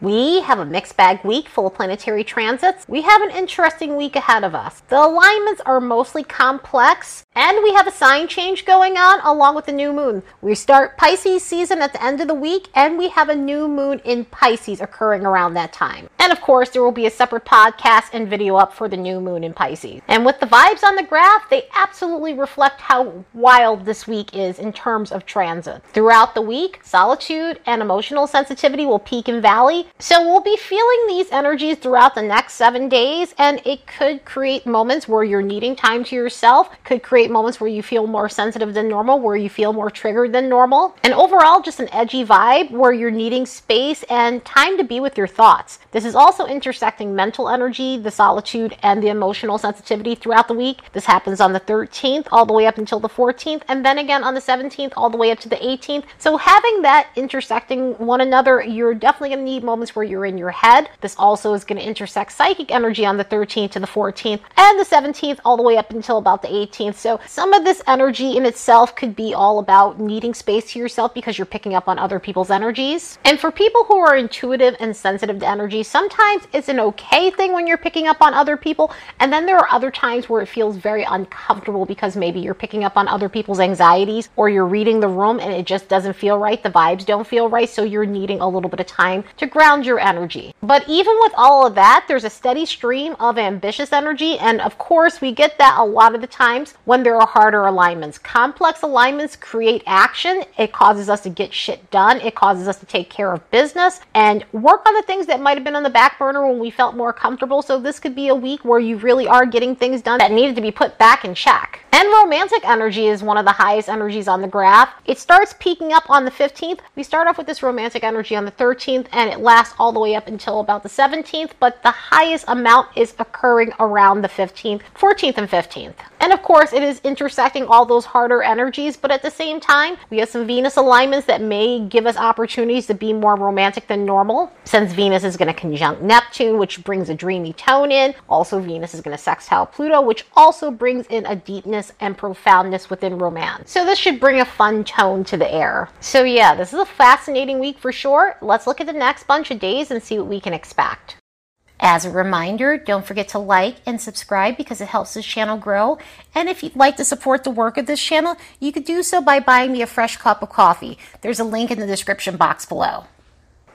We have a mixed bag week full of planetary transits. We have an interesting week ahead of us. The alignments are mostly complex, and we have a sign change going on along with the new moon. We start Pisces season at the end of the week, and we have a new moon in Pisces occurring around that time. And of course, there will be a separate podcast and video up for the new moon in Pisces. And with the vibes on the graph, they absolutely reflect how wild this week is in terms of transit. Throughout the week, solitude and emotional sensitivity will peak and valley so we'll be feeling these energies throughout the next seven days, and it could create moments where you're needing time to yourself, could create moments where you feel more sensitive than normal, where you feel more triggered than normal, and overall just an edgy vibe where you're needing space and time to be with your thoughts. This is also intersecting mental energy, the solitude, and the emotional sensitivity throughout the week. This happens on the 13th all the way up until the 14th, and then again on the 17th all the way up to the 18th. So having that intersecting one another, you're definitely going to need moments moments where you're in your head. This also is going to intersect psychic energy on the 13th to the 14th and the 17th all the way up until about the 18th. So some of this energy in itself could be all about needing space to yourself because you're picking up on other people's energies. And for people who are intuitive and sensitive to energy, sometimes it's an okay thing when you're picking up on other people. And then there are other times where it feels very uncomfortable because maybe you're picking up on other people's anxieties or you're reading the room and it just doesn't feel right. The vibes don't feel right. So you're needing a little bit of time to grab around your energy. But even with all of that, there's a steady stream of ambitious energy. And of course, we get that a lot of the times when there are harder alignments. Complex alignments create action. It causes us to get shit done. It causes us to take care of business and work on the things that might have been on the back burner when we felt more comfortable. So this could be a week where you really are getting things done that needed to be put back in check. And romantic energy is one of the highest energies on the graph. It starts peaking up on the 15th. We start off with this romantic energy on the 13th and it lasts lasts all the way up until about the 17th, but the highest amount is occurring around the 15th, 14th, and 15th. And of course, it is intersecting all those harder energies, but at the same time, we have some Venus alignments that may give us opportunities to be more romantic than normal. Since Venus is going to conjunct Neptune, which brings a dreamy tone in, also Venus is going to sextile Pluto, which also brings in a deepness and profoundness within romance. So this should bring a fun tone to the air. So yeah, this is a fascinating week for sure. Let's look at the next bunch bunch of days and see what we can expect. As a reminder, don't forget to like and subscribe because it helps this channel grow. And if you'd like to support the work of this channel, you could do so by buying me a fresh cup of coffee. There's a link in the description box below.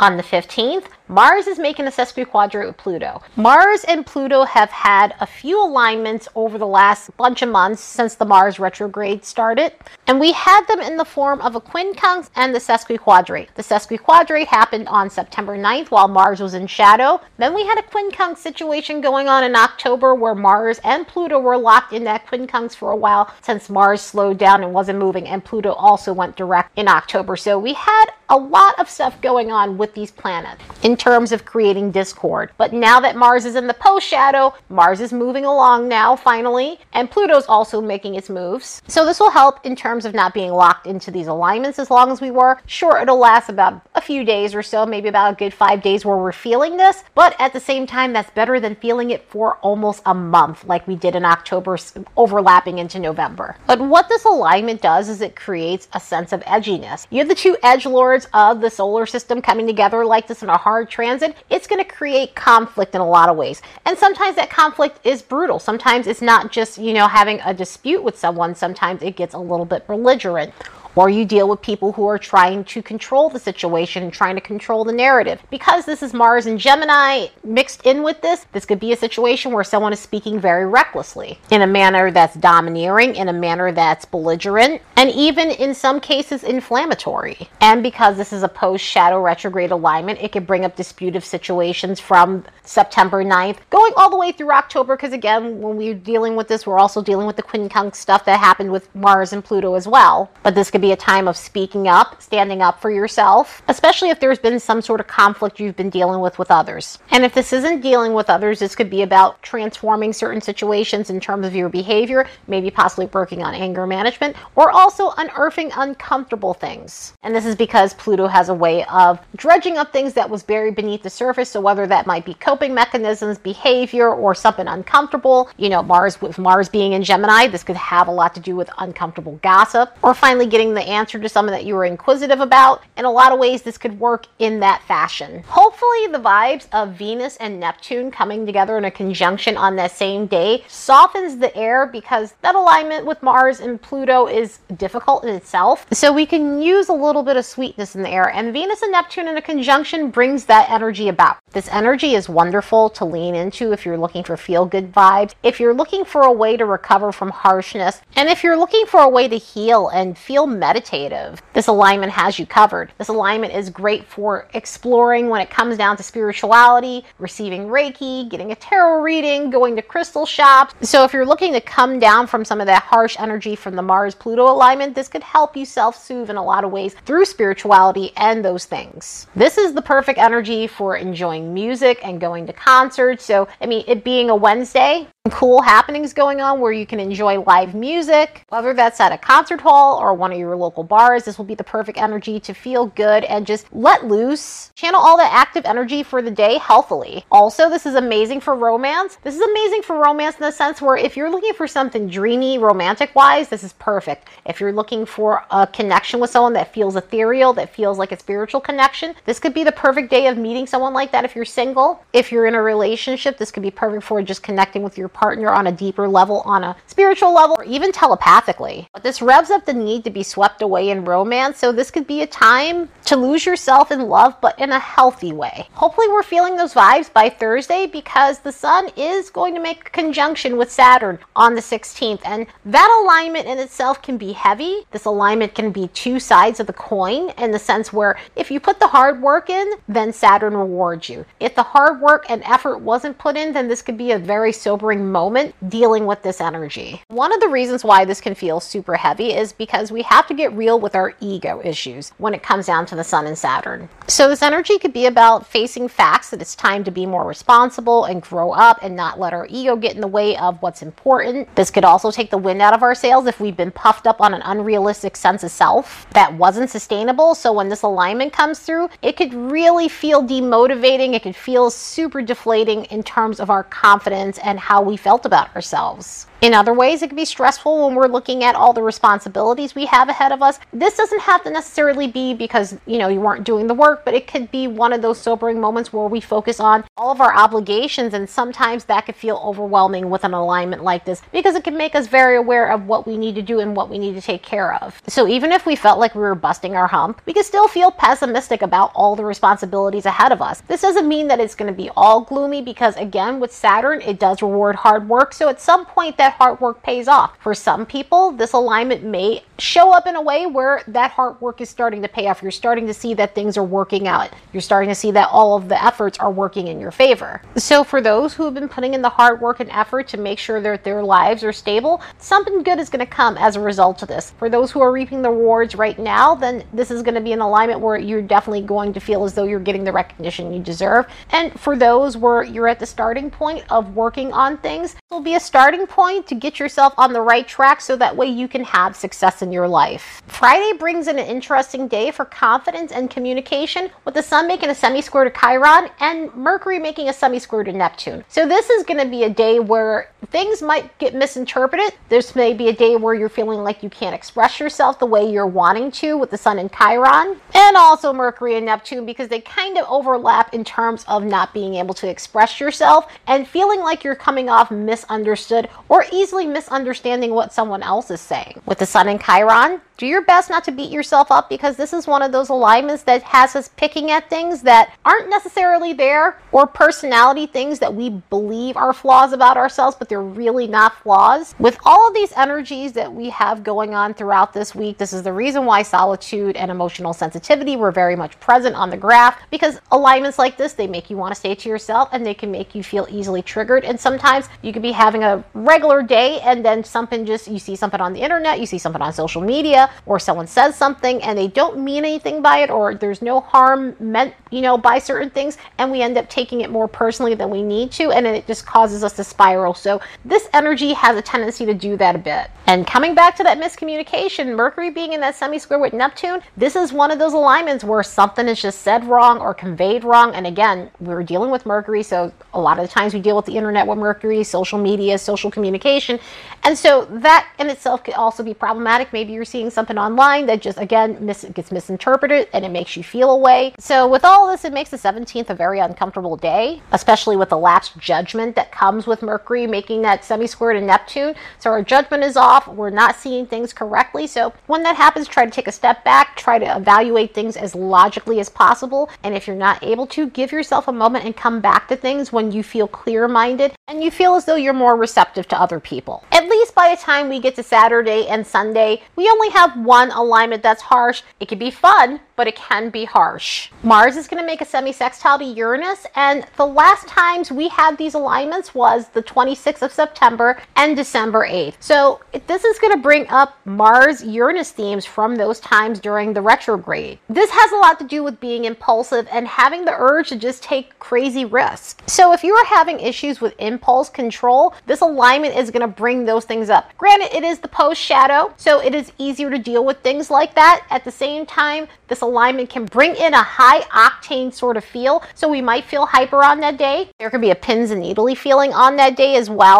On the 15th, Mars is making a sesquiquadrate with Pluto. Mars and Pluto have had a few alignments over the last bunch of months since the Mars retrograde started, and we had them in the form of a quincunx and the sesquiquadrate. The sesquiquadrate happened on September 9th while Mars was in shadow. Then we had a quincunx situation going on in October where Mars and Pluto were locked in that quincunx for a while since Mars slowed down and wasn't moving, and Pluto also went direct in October. So we had a lot of stuff going on with these planets. In terms of creating discord. But now that Mars is in the post shadow, Mars is moving along now finally, and Pluto's also making its moves. So this will help in terms of not being locked into these alignments as long as we were. Sure, it'll last about a few days or so, maybe about a good five days where we're feeling this, but at the same time, that's better than feeling it for almost a month like we did in October, overlapping into November. But what this alignment does is it creates a sense of edginess. You have the two edge lords of the solar system coming together like this in a hard transit, it's going to create conflict in a lot of ways. And sometimes that conflict is brutal. Sometimes it's not just, you know, having a dispute with someone. Sometimes it gets a little bit belligerent or you deal with people who are trying to control the situation and trying to control the narrative. Because this is Mars and Gemini mixed in with this, this could be a situation where someone is speaking very recklessly in a manner that's domineering, in a manner that's belligerent, and even in some cases inflammatory. And because this is a post shadow retrograde alignment, it could bring up disputive situations from September 9th, going all the way through October. Because again, when we're dealing with this, we're also dealing with the quincunx stuff that happened with Mars and Pluto as well. But this could be a time of speaking up, standing up for yourself, especially if there's been some sort of conflict you've been dealing with with others. And if this isn't dealing with others, this could be about transforming certain situations in terms of your behavior, maybe possibly working on anger management, or also unearthing uncomfortable things. And this is because Pluto has a way of dredging up things that was buried beneath the surface. So whether that might be coping mechanisms, behavior, or something uncomfortable, you know, Mars with Mars being in Gemini, this could have a lot to do with uncomfortable gossip, or finally getting the answer to something that you were inquisitive about. In a lot of ways, this could work in that fashion. Hopefully, the vibes of Venus and Neptune coming together in a conjunction on that same day softens the air because that alignment with Mars and Pluto is difficult in itself. So we can use a little bit of sweetness in the air, and Venus and Neptune in a conjunction brings that energy about. This energy is wonderful to lean into if you're looking for feel good vibes, if you're looking for a way to recover from harshness, and if you're looking for a way to heal and feel meditative. This alignment has you covered. This alignment is great for exploring when it comes down to spirituality, receiving Reiki, getting a tarot reading, going to crystal shops. So if you're looking to come down from some of that harsh energy from the Mars Pluto alignment, this could help you self soothe in a lot of ways through spirituality and those things. This is the perfect energy for enjoying music and going to concerts. So, I mean, it being a Wednesday, cool happenings going on where you can enjoy live music, whether that's at a concert hall or one of your local bars. This will be the perfect energy to feel good and just let loose. Channel all that active energy for the day healthily. Also, this is amazing for romance. This is amazing for romance in the sense where if you're looking for something dreamy, romantic wise, this is perfect. If you're looking for a connection with someone that feels ethereal, that feels like a spiritual connection, this could be the perfect day of meeting someone like that if you're single. If you're in a relationship, this could be perfect for just connecting with your partner on a deeper level, on a spiritual level, or even telepathically. But this revs up the need to be swept away in romance, so this could be a time to lose yourself in love, but in a healthy way. Hopefully, we're feeling those vibes by Thursday because the sun is going to make a conjunction with Saturn on the 16th, and that alignment in itself can be heavy. This alignment can be two sides of the coin in the sense where if you put the hard work in, then Saturn rewards you. If the hard work and effort wasn't put in, then this could be a very sobering moment dealing with this energy. One of the reasons why this can feel super heavy is because we have to get real with our ego issues when it comes down to the Sun and Saturn. So, this energy could be about facing facts that it's time to be more responsible and grow up and not let our ego get in the way of what's important. This could also take the wind out of our sails if we've been puffed up on an unrealistic sense of self that wasn't sustainable. So, when this alignment comes through, it could really feel demotivating. It could feel super deflating in terms of our confidence and how we felt about ourselves. In other ways, it can be stressful when we're looking at all the responsibilities we have ahead of us. This doesn't have to necessarily be because, you know, you weren't doing the work, but it could be one of those sobering moments where we focus on all of our obligations and sometimes that could feel overwhelming with an alignment like this because it can make us very aware of what we need to do and what we need to take care of. So even if we felt like we were busting our hump, we can still feel pessimistic about all the responsibilities ahead of us. This doesn't mean that it's going to be all gloomy because again, with Saturn, it does reward hard work. So at some point that hard work pays off. For some people, this alignment may show up in a way where that hard work is starting to pay off. You're starting to see that things are working out. You're starting to see that all of the efforts are working in your favor. So, for those who have been putting in the hard work and effort to make sure that their lives are stable, something good is going to come as a result of this. For those who are reaping the rewards right now, then this is going to be an alignment where you're definitely going to feel as though you're getting the recognition you deserve. And for those where you're at the starting point of working on things, it will be a starting point to get yourself on the right track so that way you can have success in your life. Friday brings in an interesting day for confidence and communication with the sun making a semi square to Chiron and Mercury making a semi square to Neptune. So this is going to be a day where things might get misinterpreted. This may be a day where you're feeling like you can't express yourself the way you're wanting to with the sun and Chiron and also Mercury and Neptune because they kind of overlap in terms of not being able to express yourself and feeling like you're coming off misunderstood or easily misunderstanding what someone else is saying. With the Sun and Chiron, do your best not to beat yourself up because this is one of those alignments that has us picking at things that aren't necessarily there or personality things that we believe are flaws about ourselves, but they're really not flaws. With all of these energies that we have going on throughout this week, this is the reason why solitude and emotional sensitivity were very much present on the graph because alignments like this, they make you want to stay to yourself and they can make you feel easily triggered. And sometimes you could be having a regular day and then something just, you see something on the internet, you see something on social media, or someone says something and they don't mean anything by it, or there's no harm meant, you know, by certain things. And we end up taking it more personally than we need to. And it just causes us to spiral. So this energy has a tendency to do that a bit. And coming back to that miscommunication, Mercury being in that semi square with Neptune, this is one of those alignments where something is just said wrong or conveyed wrong. And again, we're dealing with Mercury, so a lot of the times we deal with the internet with Mercury, social media, social communication. And so that in itself could also be problematic. Maybe you're seeing something online that just, again, mis- gets misinterpreted and it makes you feel away. So, with all this, it makes the 17th a very uncomfortable day, especially with the lapsed judgment that comes with Mercury making that semi square to Neptune. So, our judgment is off. We're not seeing things correctly. So, when that happens, try to take a step back, try to evaluate things as logically as possible. And if you're not able to, give yourself a moment and come back to things when you feel clear minded and you feel as though you're more receptive to other people. At least by the time we get to Saturday and Sunday, we only have one alignment that's harsh. It can be fun, but it can be harsh. Mars is going to make a semi-sextile to Uranus, and the last times we had these alignments was the 26th of September and December 8th. So this is going to bring up Mars-Uranus themes from those times during the retrograde. This has a lot to do with being impulsive and having the urge to just take crazy risks. So if you are having issues with impulse control, this alignment is going to bring those things up. Granted, it is the post shadow, so it is easier to deal with things like that. At the same time, this alignment can bring in a high octane sort of feel, so we might feel hyper on that day. There could be a pins and needly feeling on that day as well.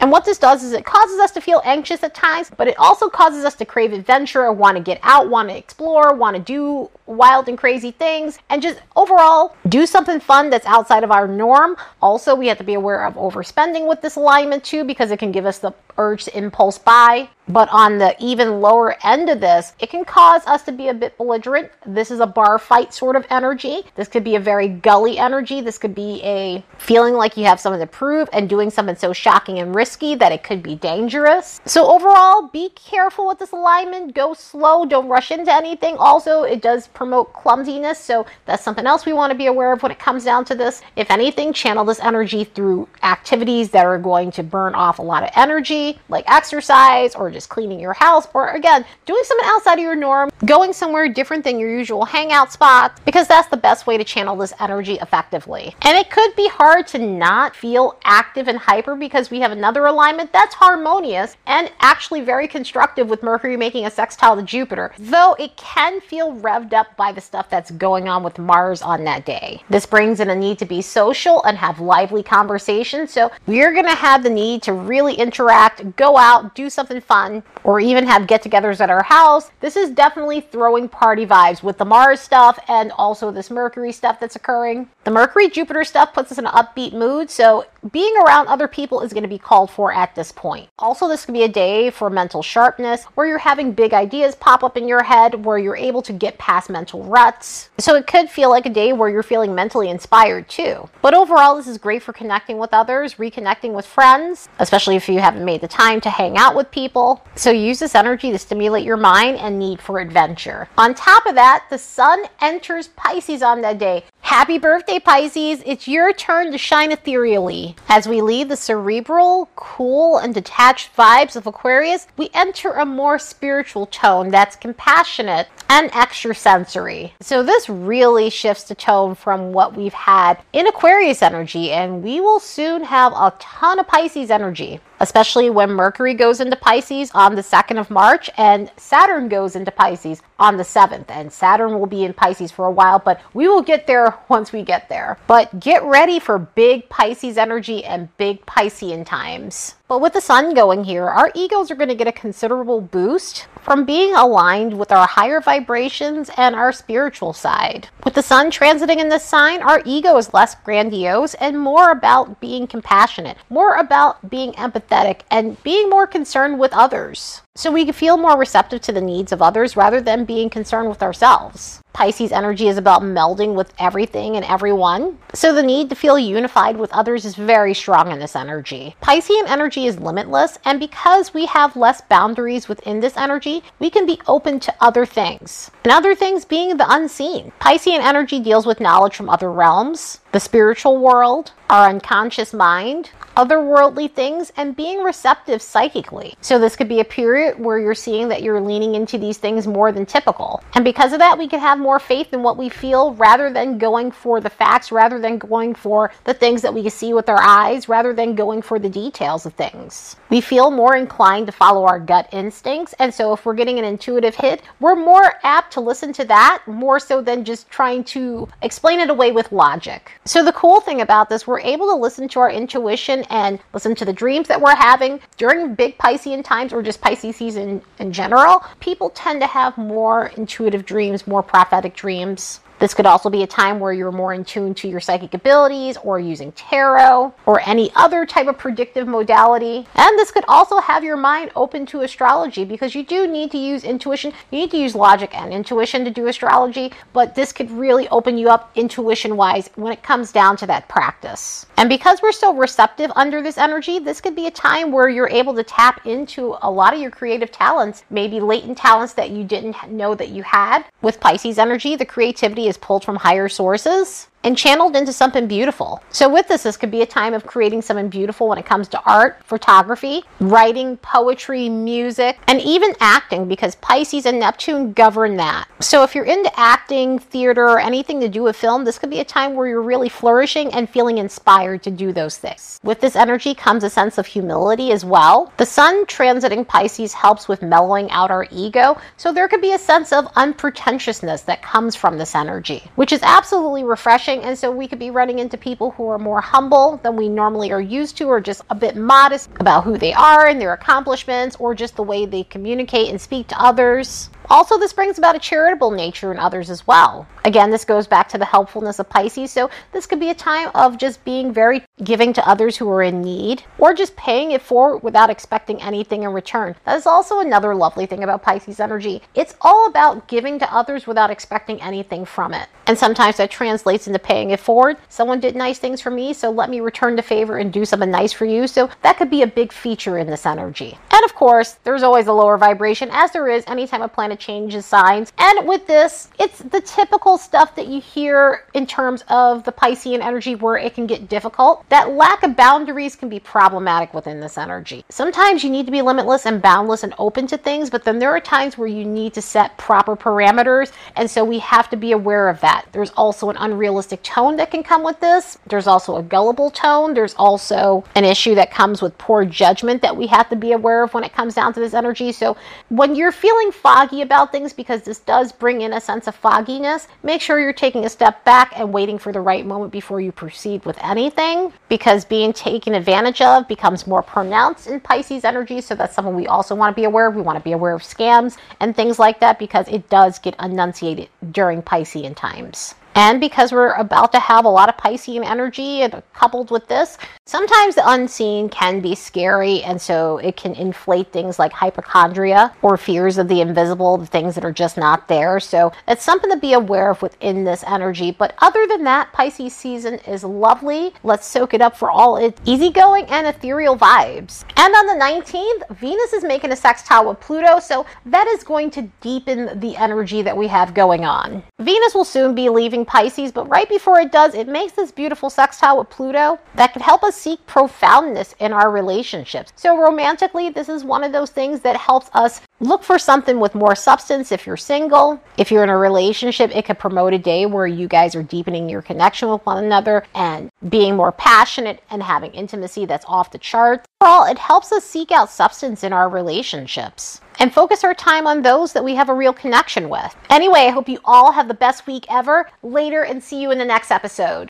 And what this does is it causes us to feel anxious at times, but it also causes us to crave adventure, want to get out, want to explore, want to do wild and crazy things, and just overall do something fun that's outside of our norm. Also, we have to be aware of overspending with this alignment too, because it can give us the urge to impulse buy. But on the even lower end of this, it can cause us to be a bit belligerent. This is a bar fight sort of energy. This could be a very gully energy. This could be a feeling like you have something to prove and doing something so shocking and risky that it could be dangerous. So, overall, be careful with this alignment. Go slow. Don't rush into anything. Also, it does promote clumsiness. So, that's something else we want to be aware of when it comes down to this. If anything, channel this energy through activities that are going to burn off a lot of energy, like exercise or just just cleaning your house, or again, doing something outside of your norm, going somewhere different than your usual hangout spot, because that's the best way to channel this energy effectively. And it could be hard to not feel active and hyper because we have another alignment that's harmonious and actually very constructive with Mercury making a sextile to Jupiter, though it can feel revved up by the stuff that's going on with Mars on that day. This brings in a need to be social and have lively conversations, so we're gonna have the need to really interact, go out, do something fun or even have get togethers at our house. This is definitely throwing party vibes with the Mars stuff and also this Mercury stuff that's occurring. The Mercury Jupiter stuff puts us in an upbeat mood, so being around other people is going to be called for at this point. Also, this could be a day for mental sharpness where you're having big ideas pop up in your head where you're able to get past mental ruts. So it could feel like a day where you're feeling mentally inspired too. But overall, this is great for connecting with others, reconnecting with friends, especially if you haven't made the time to hang out with people. So use this energy to stimulate your mind and need for adventure. On top of that, the sun enters Pisces on that day. Happy birthday, Pisces! It's your turn to shine ethereally. As we leave the cerebral, cool, and detached vibes of Aquarius, we enter a more spiritual tone that's compassionate and extrasensory. So, this really shifts the tone from what we've had in Aquarius energy, and we will soon have a ton of Pisces energy especially when Mercury goes into Pisces on the 2nd of March and Saturn goes into Pisces on the 7th. And Saturn will be in Pisces for a while, but we will get there once we get there. But get ready for big Pisces energy and big Piscean times. But with the sun going here, our egos are going to get a considerable boost from being aligned with our higher vibrations and our spiritual side. With the sun transiting in this sign, our ego is less grandiose and more about being compassionate, more about being empathetic, and being more concerned with others. So we feel more receptive to the needs of others rather than being concerned with ourselves. Pisces energy is about melding with everything and everyone. So the need to feel unified with others is very strong in this energy. Piscean energy is limitless, and because we have less boundaries within this energy, we can be open to other things. And other things being the unseen. Piscean energy deals with knowledge from other realms, the spiritual world, our unconscious mind, otherworldly things, and being receptive psychically. So, this could be a period where you're seeing that you're leaning into these things more than typical. And because of that, we can have more faith in what we feel rather than going for the facts, rather than going for the things that we see with our eyes, rather than going for the details of things. We feel more inclined to follow our gut instincts. And so, if we're getting an intuitive hit, we're more apt to listen to that more so than just trying to explain it away with logic. So, the cool thing about this, we're able to listen to our intuition and listen to the dreams that we're having during big Piscean times or just Pisces season in general. People tend to have more intuitive dreams, more prophetic dreams. This could also be a time where you're more in tune to your psychic abilities or using tarot or any other type of predictive modality. And this could also have your mind open to astrology because you do need to use intuition. You need to use logic and intuition to do astrology, but this could really open you up intuition wise when it comes down to that practice. And because we're so receptive under this energy, this could be a time where you're able to tap into a lot of your creative talents, maybe latent talents that you didn't know that you had. With Pisces energy, the creativity is pulled from higher sources and channeled into something beautiful. So, with this, this could be a time of creating something beautiful when it comes to art, photography, writing, poetry, music, and even acting because Pisces and Neptune govern that. So, if you're into acting, theater, or anything to do with film, this could be a time where you're really flourishing and feeling inspired to do those things. With this energy comes a sense of humility as well. The sun transiting Pisces helps with mellowing out our ego, so there could be a sense of unpretentiousness that comes from this energy, which is absolutely refreshing and so we could be running into people who are more humble than we normally are used to, or just a bit modest about who they are and their accomplishments, or just the way they communicate and speak to others. Also, this brings about a charitable nature in others as well. Again, this goes back to the helpfulness of Pisces. So, this could be a time of just being very giving to others who are in need or just paying it forward without expecting anything in return. That is also another lovely thing about Pisces energy. It's all about giving to others without expecting anything from it. And sometimes that translates into paying it forward. Someone did nice things for me, so let me return the favor and do something nice for you. So, that could be a big feature in this energy. And of course, there's always a lower vibration, as there is anytime a planet changes signs. And with this, it's the typical stuff that you hear in terms of the Piscean energy where it can get difficult. That lack of boundaries can be problematic within this energy. Sometimes you need to be limitless and boundless and open to things, but then there are times where you need to set proper parameters. And so we have to be aware of that. There's also an unrealistic tone that can come with this. There's also a gullible tone. There's also an issue that comes with poor judgment that we have to be aware of when it comes down to this energy. So when you're feeling foggy about things, because this does bring in a sense of fogginess, make sure you're taking a step back and waiting for the right moment before you proceed with anything because being taken advantage of becomes more pronounced in Pisces energy. So that's something we also want to be aware of. We want to be aware of scams and things like that because it does get enunciated during Piscean times. And because we're about to have a lot of Piscean energy and coupled with this, sometimes the unseen can be scary. And so it can inflate things like hypochondria or fears of the invisible, the things that are just not there. So it's something to be aware of within this energy. But other than that, Pisces season is lovely. Let's soak it up for all its easygoing and ethereal vibes. And on the 19th, Venus is making a sextile with Pluto. So that is going to deepen the energy that we have going on. Venus will soon be leaving Pisces, but right before it does, it makes this beautiful sextile with Pluto that could help us seek profoundness in our relationships. So, romantically, this is one of those things that helps us look for something with more substance if you're single. If you're in a relationship, it could promote a day where you guys are deepening your connection with one another and being more passionate and having intimacy that's off the charts. Overall, it helps us seek out substance in our relationships and focus our time on those that we have a real connection with. Anyway, I hope you all have the best week ever later and see you in the next episode.